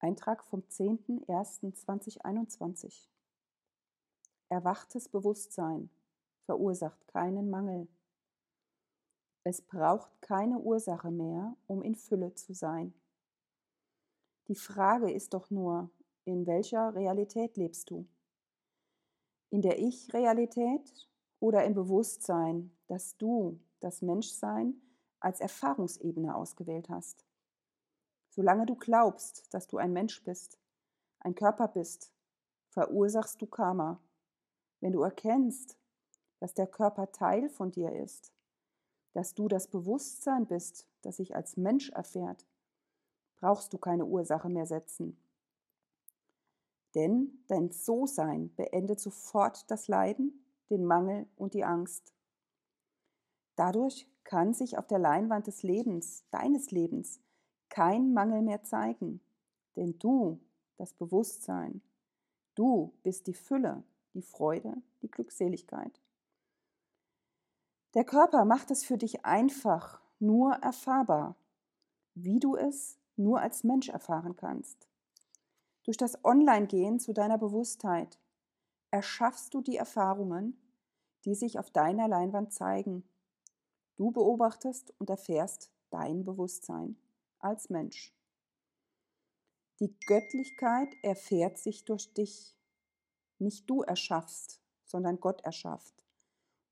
Eintrag vom 10.01.2021. Erwachtes Bewusstsein verursacht keinen Mangel. Es braucht keine Ursache mehr, um in Fülle zu sein. Die Frage ist doch nur, in welcher Realität lebst du? In der Ich-Realität oder im Bewusstsein, dass du das Menschsein als Erfahrungsebene ausgewählt hast? Solange du glaubst, dass du ein Mensch bist, ein Körper bist, verursachst du Karma. Wenn du erkennst, dass der Körper Teil von dir ist, dass du das Bewusstsein bist, das sich als Mensch erfährt, brauchst du keine Ursache mehr setzen. Denn dein So-Sein beendet sofort das Leiden, den Mangel und die Angst. Dadurch kann sich auf der Leinwand des Lebens, deines Lebens, kein Mangel mehr zeigen, denn du, das Bewusstsein, du bist die Fülle, die Freude, die Glückseligkeit. Der Körper macht es für dich einfach, nur erfahrbar, wie du es nur als Mensch erfahren kannst. Durch das Online-Gehen zu deiner Bewusstheit erschaffst du die Erfahrungen, die sich auf deiner Leinwand zeigen. Du beobachtest und erfährst dein Bewusstsein als Mensch. Die Göttlichkeit erfährt sich durch dich. Nicht du erschaffst, sondern Gott erschafft.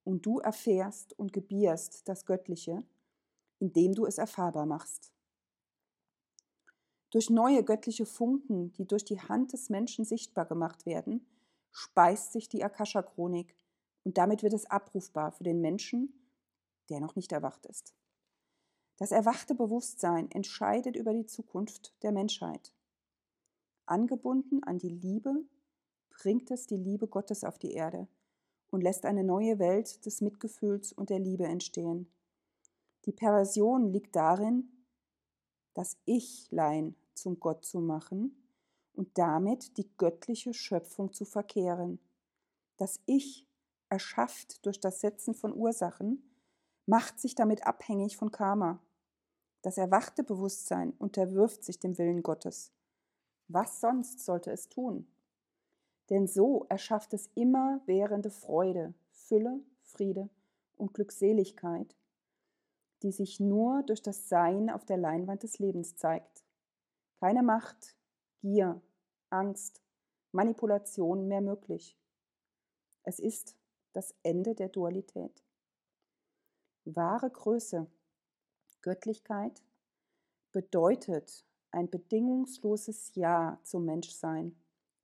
Und du erfährst und gebierst das Göttliche, indem du es erfahrbar machst. Durch neue göttliche Funken, die durch die Hand des Menschen sichtbar gemacht werden, speist sich die Akasha-Chronik und damit wird es abrufbar für den Menschen, der noch nicht erwacht ist. Das erwachte Bewusstsein entscheidet über die Zukunft der Menschheit. Angebunden an die Liebe bringt es die Liebe Gottes auf die Erde und lässt eine neue Welt des Mitgefühls und der Liebe entstehen. Die Perversion liegt darin, das Ichlein zum Gott zu machen und damit die göttliche Schöpfung zu verkehren. Das Ich, erschafft durch das Setzen von Ursachen, macht sich damit abhängig von Karma. Das erwachte Bewusstsein unterwirft sich dem Willen Gottes. Was sonst sollte es tun? Denn so erschafft es immerwährende Freude, Fülle, Friede und Glückseligkeit, die sich nur durch das Sein auf der Leinwand des Lebens zeigt. Keine Macht, Gier, Angst, Manipulation mehr möglich. Es ist das Ende der Dualität. Wahre Größe Göttlichkeit bedeutet ein bedingungsloses Ja zum Menschsein,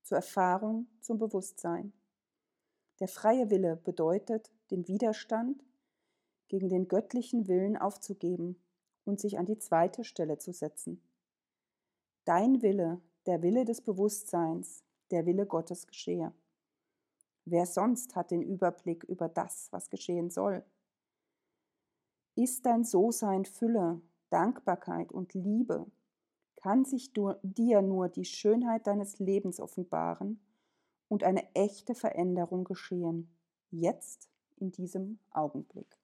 zur Erfahrung, zum Bewusstsein. Der freie Wille bedeutet, den Widerstand gegen den göttlichen Willen aufzugeben und sich an die zweite Stelle zu setzen. Dein Wille, der Wille des Bewusstseins, der Wille Gottes geschehe. Wer sonst hat den Überblick über das, was geschehen soll? Ist dein So-Sein Fülle, Dankbarkeit und Liebe, kann sich dir nur die Schönheit deines Lebens offenbaren und eine echte Veränderung geschehen, jetzt in diesem Augenblick.